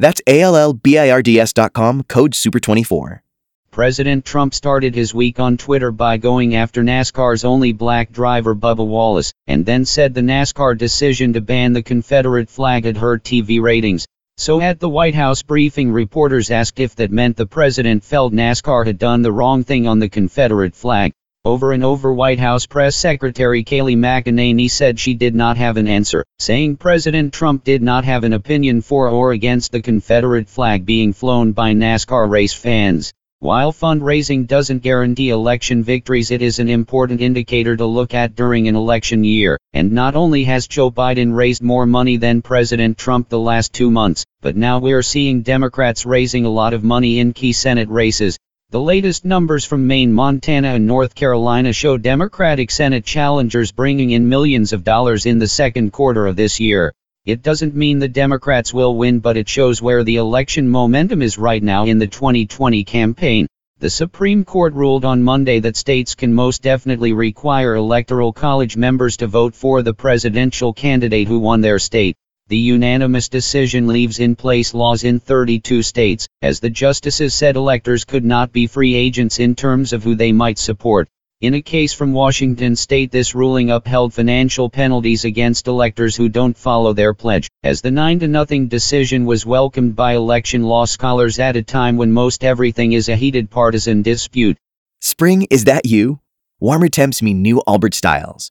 That's A L L B I R D S.com, code SUPER24. President Trump started his week on Twitter by going after NASCAR's only black driver Bubba Wallace, and then said the NASCAR decision to ban the Confederate flag had hurt TV ratings. So at the White House briefing, reporters asked if that meant the president felt NASCAR had done the wrong thing on the Confederate flag. Over and over White House Press Secretary Kayleigh McEnany said she did not have an answer, saying President Trump did not have an opinion for or against the Confederate flag being flown by NASCAR race fans. While fundraising doesn't guarantee election victories, it is an important indicator to look at during an election year. And not only has Joe Biden raised more money than President Trump the last two months, but now we're seeing Democrats raising a lot of money in key Senate races, the latest numbers from Maine, Montana, and North Carolina show Democratic Senate challengers bringing in millions of dollars in the second quarter of this year. It doesn't mean the Democrats will win, but it shows where the election momentum is right now in the 2020 campaign. The Supreme Court ruled on Monday that states can most definitely require Electoral College members to vote for the presidential candidate who won their state. The unanimous decision leaves in place laws in 32 states, as the justices said electors could not be free agents in terms of who they might support. In a case from Washington state this ruling upheld financial penalties against electors who don't follow their pledge, as the 9-0 decision was welcomed by election law scholars at a time when most everything is a heated partisan dispute. Spring, is that you? Warmer temps mean new Allbirds styles.